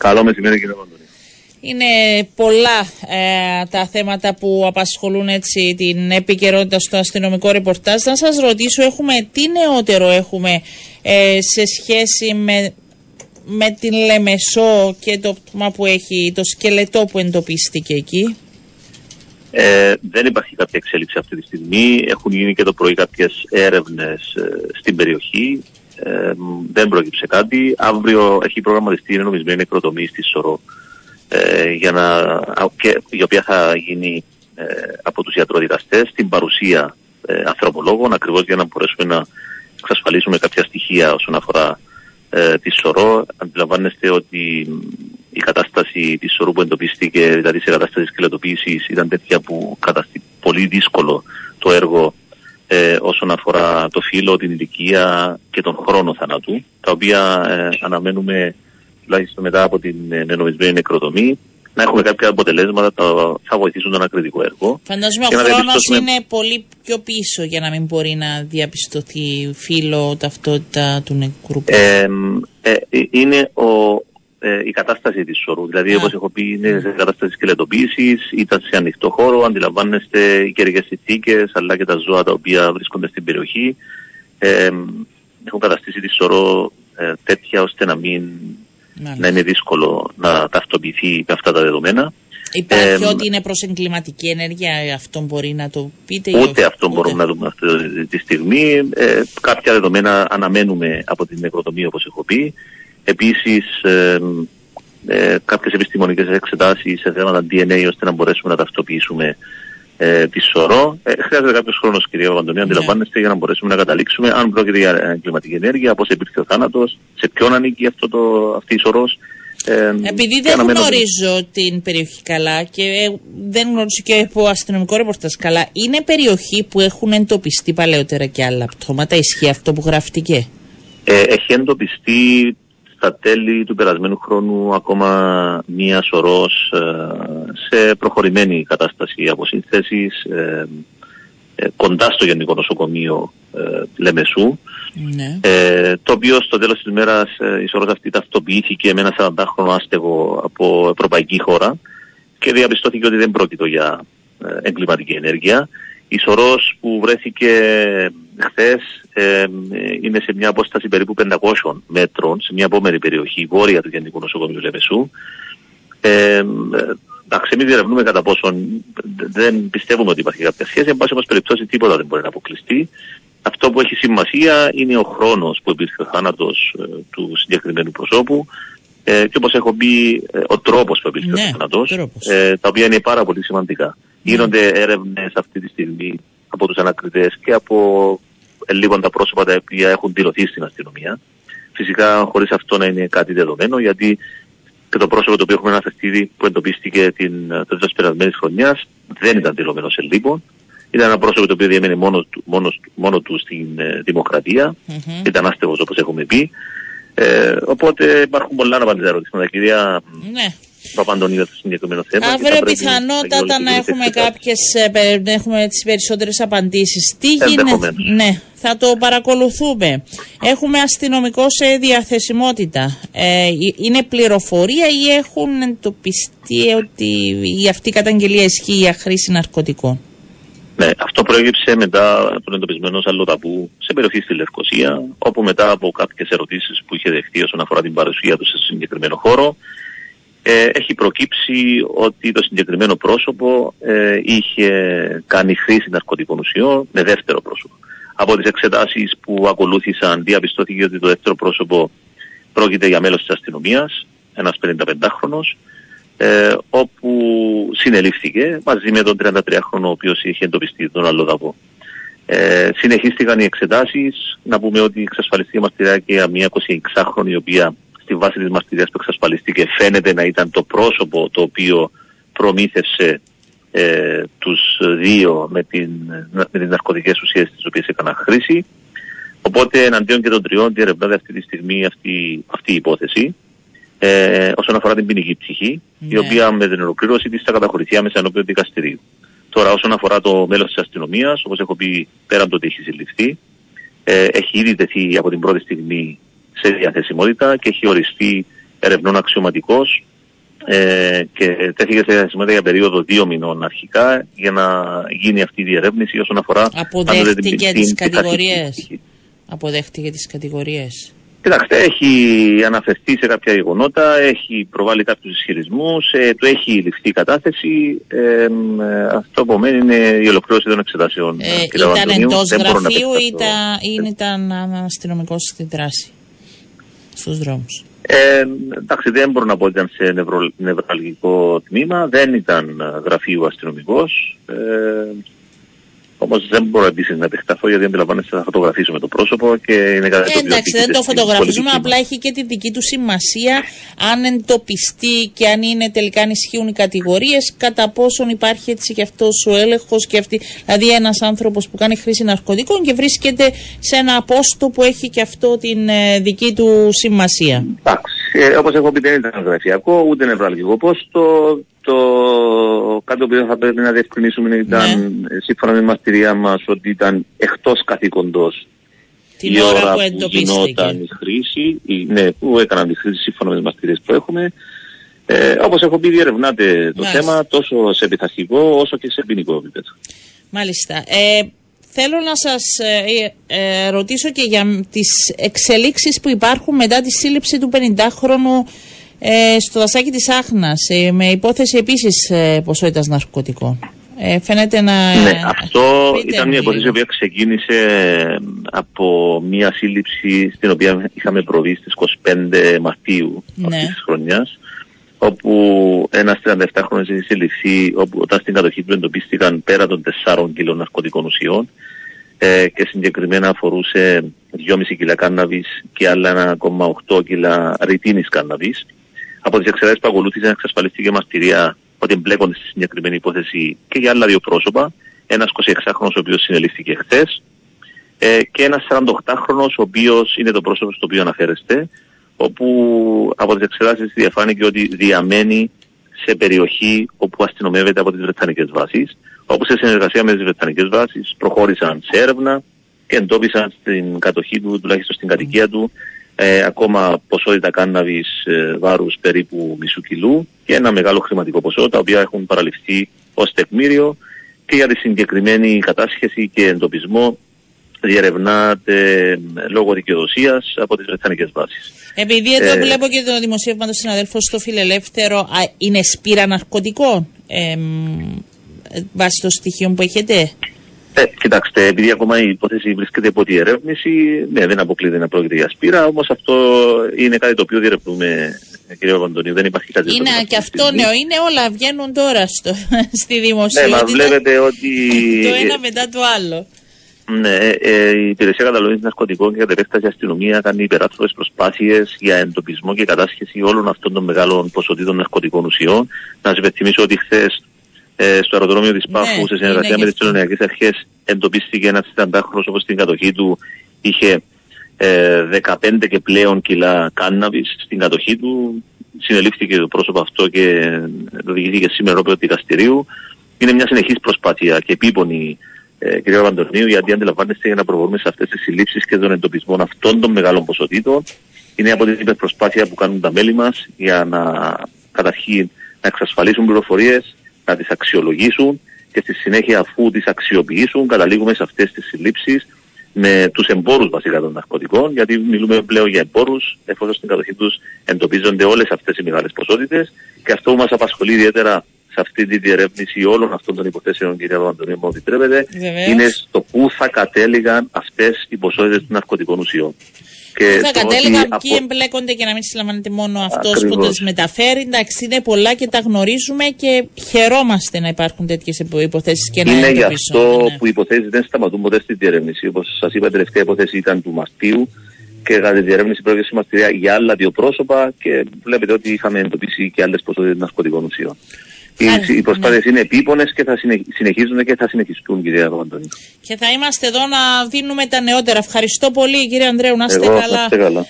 Καλό μεσημέρι κύριε Παντονή. Είναι πολλά ε, τα θέματα που απασχολούν έτσι την επικαιρότητα στο αστυνομικό ρεπορτάζ. Να σας ρωτήσω, έχουμε, τι νεότερο έχουμε ε, σε σχέση με, με την Λεμεσό και το πτώμα που έχει, το σκελετό που εντοπίστηκε εκεί; Ε, δεν υπάρχει κάποια εξέλιξη αυτή τη στιγμή. Έχουν γίνει και το πρωί κάποιες έρευνες στην περιοχή. Ε, δεν πρόκειψε κάτι. Αύριο έχει προγραμματιστεί η νομισμένη νεκροτομή στη Σωρό, ε, για να, και, η οποία θα γίνει ε, από τους ιατροδικαστές στην παρουσία ε, ανθρωπολόγων, ακριβώς για να μπορέσουμε να εξασφαλίσουμε κάποια στοιχεία όσον αφορά ε, τη Σωρό. Αντιλαμβάνεστε ότι η κατάσταση της Σωρού που εντοπίστηκε, δηλαδή σε κατάσταση σκελετοποίησης, ήταν τέτοια που καταστεί πολύ δύσκολο το έργο ε, όσον αφορά το φύλλο, την ηλικία και τον χρόνο θανάτου, τα οποία ε, αναμένουμε τουλάχιστον μετά από την ενομισμένη νεκροτομή να έχουμε κάποια αποτελέσματα που θα βοηθήσουν τον ακριτικό έργο. Φαντάζομαι ο χρόνος είναι πολύ πιο πίσω για να μην μπορεί να διαπιστωθεί φύλλο, ταυτότητα του νεκρού. Ε, ε, είναι ο, ε, η κατάσταση της σωρού. Δηλαδή, όπως έχω πει, είναι σε κατάσταση σκελετοποίησης, ήταν σε ανοιχτό χώρο, αντιλαμβάνεστε οι καιρικές συνθήκες, αλλά και τα ζώα τα οποία βρίσκονται στην περιοχή. Ε, έχουν καταστήσει τη σωρό ε, τέτοια ώστε να μην να είναι δύσκολο να ταυτοποιηθεί με αυτά τα δεδομένα. Υπάρχει ε, ότι είναι προς εγκληματική ενέργεια, αυτό μπορεί να το πείτε. Ούτε ή αυτό ούτε. μπορούμε να δούμε αυτή τη στιγμή. Ε, κάποια δεδομένα αναμένουμε από την νεκροτομία, όπως έχω πει. Επίσης, ε, ε, κάποιες επιστημονικές εξετάσεις σε θέματα DNA, ώστε να μπορέσουμε να ταυτοποιήσουμε ε, τη σωρό. Ε, χρειάζεται κάποιος χρόνος, κυρία Βαντονία, ναι. αντιλαμβάνεστε, για να μπορέσουμε να καταλήξουμε αν πρόκειται για εγκληματική ενέργεια, πώς υπήρξε ο θάνατος, σε ποιον ανήκει αυτό το, αυτή η σωρός. Ε, Επειδή δεν γνωρίζω την περιοχή καλά και ε, δεν γνωρίζω και από αστυνομικό ρεπορτάζ καλά, είναι περιοχή που έχουν εντοπιστεί παλαιότερα και άλλα πτώματα; Ισχύει αυτό που γραφτηκε. Ε, έχει εντοπιστεί στα τέλη του περασμένου χρόνου ακόμα μία σωρός ε, σε προχωρημένη κατάσταση αποσύνθεσης ε, ε, κοντά στο Γενικό Νοσοκομείο Λεμεσού ναι. το οποίο στο τέλος της μέρας η σωρός αυτή ταυτοποιήθηκε με ένα 40χρονο άστεγο από ευρωπαϊκή χώρα και διαπιστώθηκε ότι δεν πρόκειται για εγκληματική ενέργεια. Η σωρός που βρέθηκε χθες ε, είναι σε μια απόσταση περίπου 500 μέτρων, σε μια επόμενη περιοχή, βόρεια του Γενικού Νοσοκομείου Λεμεσού. Ε, εντάξει, εμείς διερευνούμε κατά πόσον δεν πιστεύουμε ότι υπάρχει κάποια σχέση. Εν πάση περιπτώσει, τίποτα δεν μπορεί να αποκλειστεί. Αυτό που έχει σημασία είναι ο χρόνος που υπήρχε ο θάνατος ε, του συγκεκριμένου προσώπου ε, και όπως έχω πει, ε, ο τρόπος που υπήρχε ναι, ο θάνατο, ε, τα οποία είναι πάρα πολύ σημαντικά. Ναι. Γίνονται έρευνες αυτή τη στιγμή από τους ανακριτές και από λίγο τα πρόσωπα τα οποία έχουν δηλωθεί στην αστυνομία. Φυσικά χωρίς αυτό να είναι κάτι δεδομένο, γιατί και το πρόσωπο το οποίο έχουμε αναφερθεί που εντοπίστηκε την τέλος περασμένης χρονιάς δεν ήταν δηλωμένο σε λίγο. Ήταν ένα πρόσωπο το οποίο διέμενε μόνος του, μόνος, μόνος του στην ε, δημοκρατία. Mm-hmm. Ήταν άστεγος όπως έχουμε πει. Ε, οπότε υπάρχουν πολλά να απαντήσω ερωτήματα. Κυρία ναι. Παπαντονίου για το συγκεκριμένο θέμα. Αύριο πιθανότατα να έχουμε κάποιες, έχουμε τι περισσότερες απαντήσεις. Τι γίνεται; Ναι, θα το παρακολουθούμε. Έχουμε αστυνομικό σε διαθεσιμότητα. Ε, είναι πληροφορία ή έχουν εντοπιστεί ότι η αυτή η καταγγελία ισχύει για χρήση ναρκωτικών; Ναι, αυτό προέκυψε μετά από τον εντοπισμένο αλλοταπού σε περιοχή στη Λευκοσία, όπου μετά από κάποιες ερωτήσεις που είχε δεχτεί όσον αφορά την παρουσία του σε συγκεκριμένο χώρο, ε, έχει προκύψει ότι το συγκεκριμένο πρόσωπο ε, είχε κάνει χρήση ναρκωτικών ουσιών με δεύτερο πρόσωπο. Από τις εξετάσεις που ακολούθησαν διαπιστώθηκε ότι το δεύτερο πρόσωπο πρόκειται για μέλος της αστυνομίας, ένας 55χρονος, ε, όπου συνελήφθηκε μαζί με τον 33χρονο ο οποίος είχε εντοπιστεί τον άλλο Ε, συνεχίστηκαν οι εξετάσεις, να πούμε ότι εξασφαλιστεί η μαστηριά και μια 26χρονη η οποία στη βάση της μαρτυρίας που εξασφαλίστηκε φαίνεται να ήταν το πρόσωπο το οποίο προμήθευσε ε, τους δύο με, την, με τις ναρκωτικές ουσίες τις οποίες έκαναν χρήση. Οπότε εναντίον και των τριών διερευνάται αυτή τη στιγμή αυτή, αυτή η υπόθεση. Ε, όσον αφορά την ποινική ψυχή, η ναι. οποία με την ολοκλήρωση της θα καταχωρηθεί άμεσα ενώπιον δικαστηρίου. Τώρα, όσον αφορά το μέλος της αστυνομίας, όπως έχω πει, πέραν το ότι έχει συλληφθεί, ε, έχει ήδη τεθεί από την πρώτη στιγμή σε διαθεσιμότητα και έχει οριστεί ερευνών αξιωματικός ε, και τέθηκε σε διαθεσιμότητα για περίοδο δύο μηνών αρχικά για να γίνει αυτή η διερεύνηση όσον αφορά Αποδέχτηκε τις κατηγορίες. Αποδέχτηκε τις κατηγορίες. Κοιτάξτε, έχει αναφερθεί σε κάποια γεγονότα, έχει προβάλει κάποιους ισχυρισμούς, ε, του έχει ληφθεί κατάθεση. Ε, αυτό που μένει είναι η ολοκλήρωση των εξετάσεων. Ε, ήταν εντός γραφείου ή ήταν, ήταν αστυνομικό στη δράση στους δρόμους; Ε, εντάξει, δεν μπορώ να πω ότι ήταν σε νευρο, νευραλγικό τμήμα, δεν ήταν γραφείο αστυνομικός. Ε, Όμως δεν μπορώ επίσης να επεκταθώ γιατί αντιλαμβάνεστε θα φωτογραφίσουμε το πρόσωπο και είναι κάτι ε, Εντάξει, δεν το φωτογραφίζουμε, απλά έχει και τη δική του σημασία αν εντοπιστεί και αν είναι τελικά αν ισχύουν οι κατηγορίες, κατά πόσον υπάρχει έτσι και αυτός ο έλεγχος και αυτή. Δηλαδή, ένας άνθρωπος που κάνει χρήση ναρκωτικών και βρίσκεται σε ένα απόστο που έχει και αυτό την ε, δική του σημασία. Εντάξει. Ε, Όπως έχω πει, δεν ήταν γραφειακό ούτε νευραλγικό πόστο. Το κάτι το οποίο θα πρέπει να διευκρινίσουμε ήταν ναι. σύμφωνα με τη μαρτυρία μας ότι ήταν εκτός καθήκοντο την η ώρα, που, που γινόταν η χρήση, η, ναι, που έκαναν τη χρήση σύμφωνα με τι μαρτυρίες που έχουμε. Ε, Όπως έχω πει, διερευνάτε το θέμα τόσο σε επιθαρχικό όσο και σε ποινικό επίπεδο. Μάλιστα. Ε, θέλω να σας ε, ε, ρωτήσω και για τις εξελίξεις που υπάρχουν μετά τη σύλληψη του 50χρονου ε, στο δασάκι της Άχνας, ε, με υπόθεση επίσης ε, ποσότητας ναρκωτικών. Ε, φαίνεται να... Ναι, αυτό ήταν μια υπόθεση που ξεκίνησε από μια σύλληψη στην οποία είχαμε προβεί στις 25 Μαρτίου ναι. αυτής της χρονιάς όπου ένας 37χρονος είχε συλληφθεί όπου όταν στην κατοχή του εντοπίστηκαν πέρα των 4 κιλών ναρκωτικών ουσιών ε, και συγκεκριμένα αφορούσε 2,5 κιλά κάνναβης και άλλα 1,8 κιλά ρητίνης κάνναβης από τις εξετάσει που ακολούθησαν εξασφαλίστηκε μαρτυρία ότι εμπλέκονται στη συγκεκριμένη υπόθεση και για άλλα δύο πρόσωπα. Ένας 26χρονο ο οποίος συνελήφθηκε χθες ε, και ένας 48χρονο ο οποίος είναι το πρόσωπο στο οποίο αναφέρεστε, όπου από τις εξετάσει διαφάνηκε ότι διαμένει σε περιοχή όπου αστυνομεύεται από τις Βρετανικές βάσεις, όπου σε συνεργασία με τις Βρετανικές βάσεις προχώρησαν σε έρευνα και εντόπισαν στην κατοχή του, τουλάχιστον στην κατοικία του, ε, ακόμα ποσότητα κάνναβης ε, βάρους περίπου μισού κιλού και ένα μεγάλο χρηματικό ποσό τα οποία έχουν παραληφθεί ως τεκμήριο και για τη συγκεκριμένη κατάσχεση και εντοπισμό διερευνάται ε, λόγω δικαιοδοσίας από τις Βρετανικές βάσεις. Επειδή εδώ ε, βλέπω και το δημοσίευμα του συναδέλφου στο Φιλελεύθερο, είναι σπήρα ναρκωτικών ε, βάσει των στοιχείων που έχετε; Ε, κοιτάξτε, επειδή ακόμα η υπόθεση βρίσκεται υπό τη ερεύνηση, ναι, δεν αποκλείεται να πρόκειται για σπήρα, όμως αυτό είναι κάτι το οποίο διερευνούμε, κύριε Παπαντονίου. Δεν υπάρχει κάτι Είναι και αυτό νέο, είναι όλα, βγαίνουν τώρα στο, στη δημοσιότητα. Ναι, μα βλέπετε ότι. το ένα μετά το άλλο. Ναι, ε, ε, η Υπηρεσία Καταλογή Ναρκωτικών και κατ' επέκταση αστυνομία κάνει υπεράστροφε προσπάθειες για εντοπισμό και κατάσχεση όλων αυτών των μεγάλων ποσοτήτων ναρκωτικών ουσιών. Να σας υπενθυμίσω ότι χθες ε, στο αεροδρόμιο της Πάφου, ναι, σε συνεργασία με τις τελωνιακέ αρχές, εντοπίστηκε ένας 30χρονο όπω στην κατοχή του είχε ε, 15 και πλέον κιλά κάνναβης στην κατοχή του. Συνελήφθηκε το πρόσωπο αυτό και οδηγήθηκε σήμερα όπλο δικαστηρίου. Είναι μια συνεχής προσπάθεια και επίπονη, ε, κ. Παντονίου, γιατί αντιλαμβάνεστε για να προχωρούμε σε αυτές τις συλλήψεις και τον εντοπισμό αυτών των μεγάλων ποσοτήτων. Είναι από την προσπάθεια που κάνουν τα μέλη μας για να καταρχήν να εξασφαλίσουν πληροφορίες, να τις αξιολογήσουν και στη συνέχεια αφού τις αξιοποιήσουν καταλήγουμε σε αυτές τις συλλήψεις με τους εμπόρους βασικά των ναρκωτικών γιατί μιλούμε πλέον για εμπόρους εφόσον στην κατοχή τους εντοπίζονται όλες αυτές οι μεγάλες ποσότητες και αυτό που μας απασχολεί ιδιαίτερα σε αυτή τη διερεύνηση όλων αυτών των υποθέσεων, κυρία Παπαντονίου, μου επιτρέπετε, είναι στο πού θα κατέληγαν αυτές οι ποσότητες των ναρκωτικών ουσιών. Και θα κατέληγαν από... ποιοι εμπλέκονται και να μην συλλαμβάνεται μόνο αυτός που τι μεταφέρει. Εντάξει, είναι πολλά και τα γνωρίζουμε και χαιρόμαστε να υπάρχουν τέτοιες υποθέσεις και να Είναι γι' αυτό ναι. που οι υποθέσεις δεν σταματούν ποτέ στη διερεύνηση. Όπως σας είπα, η τελευταία υπόθεση ήταν του Μαρτίου και κατά τη διερεύνηση πρόκειται μαρτυρία για άλλα δύο πρόσωπα και βλέπετε ότι είχαμε εντοπίσει και άλλες ποσότητε ναρκωτικών ουσιών. Οι, οι προσπάθειες είναι επίπονες και θα συνεχίζουν και θα συνεχιστούν, κυρία Παπαντώνη. Και θα είμαστε εδώ να δίνουμε τα νεότερα. Ευχαριστώ πολύ, κύριε Ανδρέου. Να είστε καλά. καλά.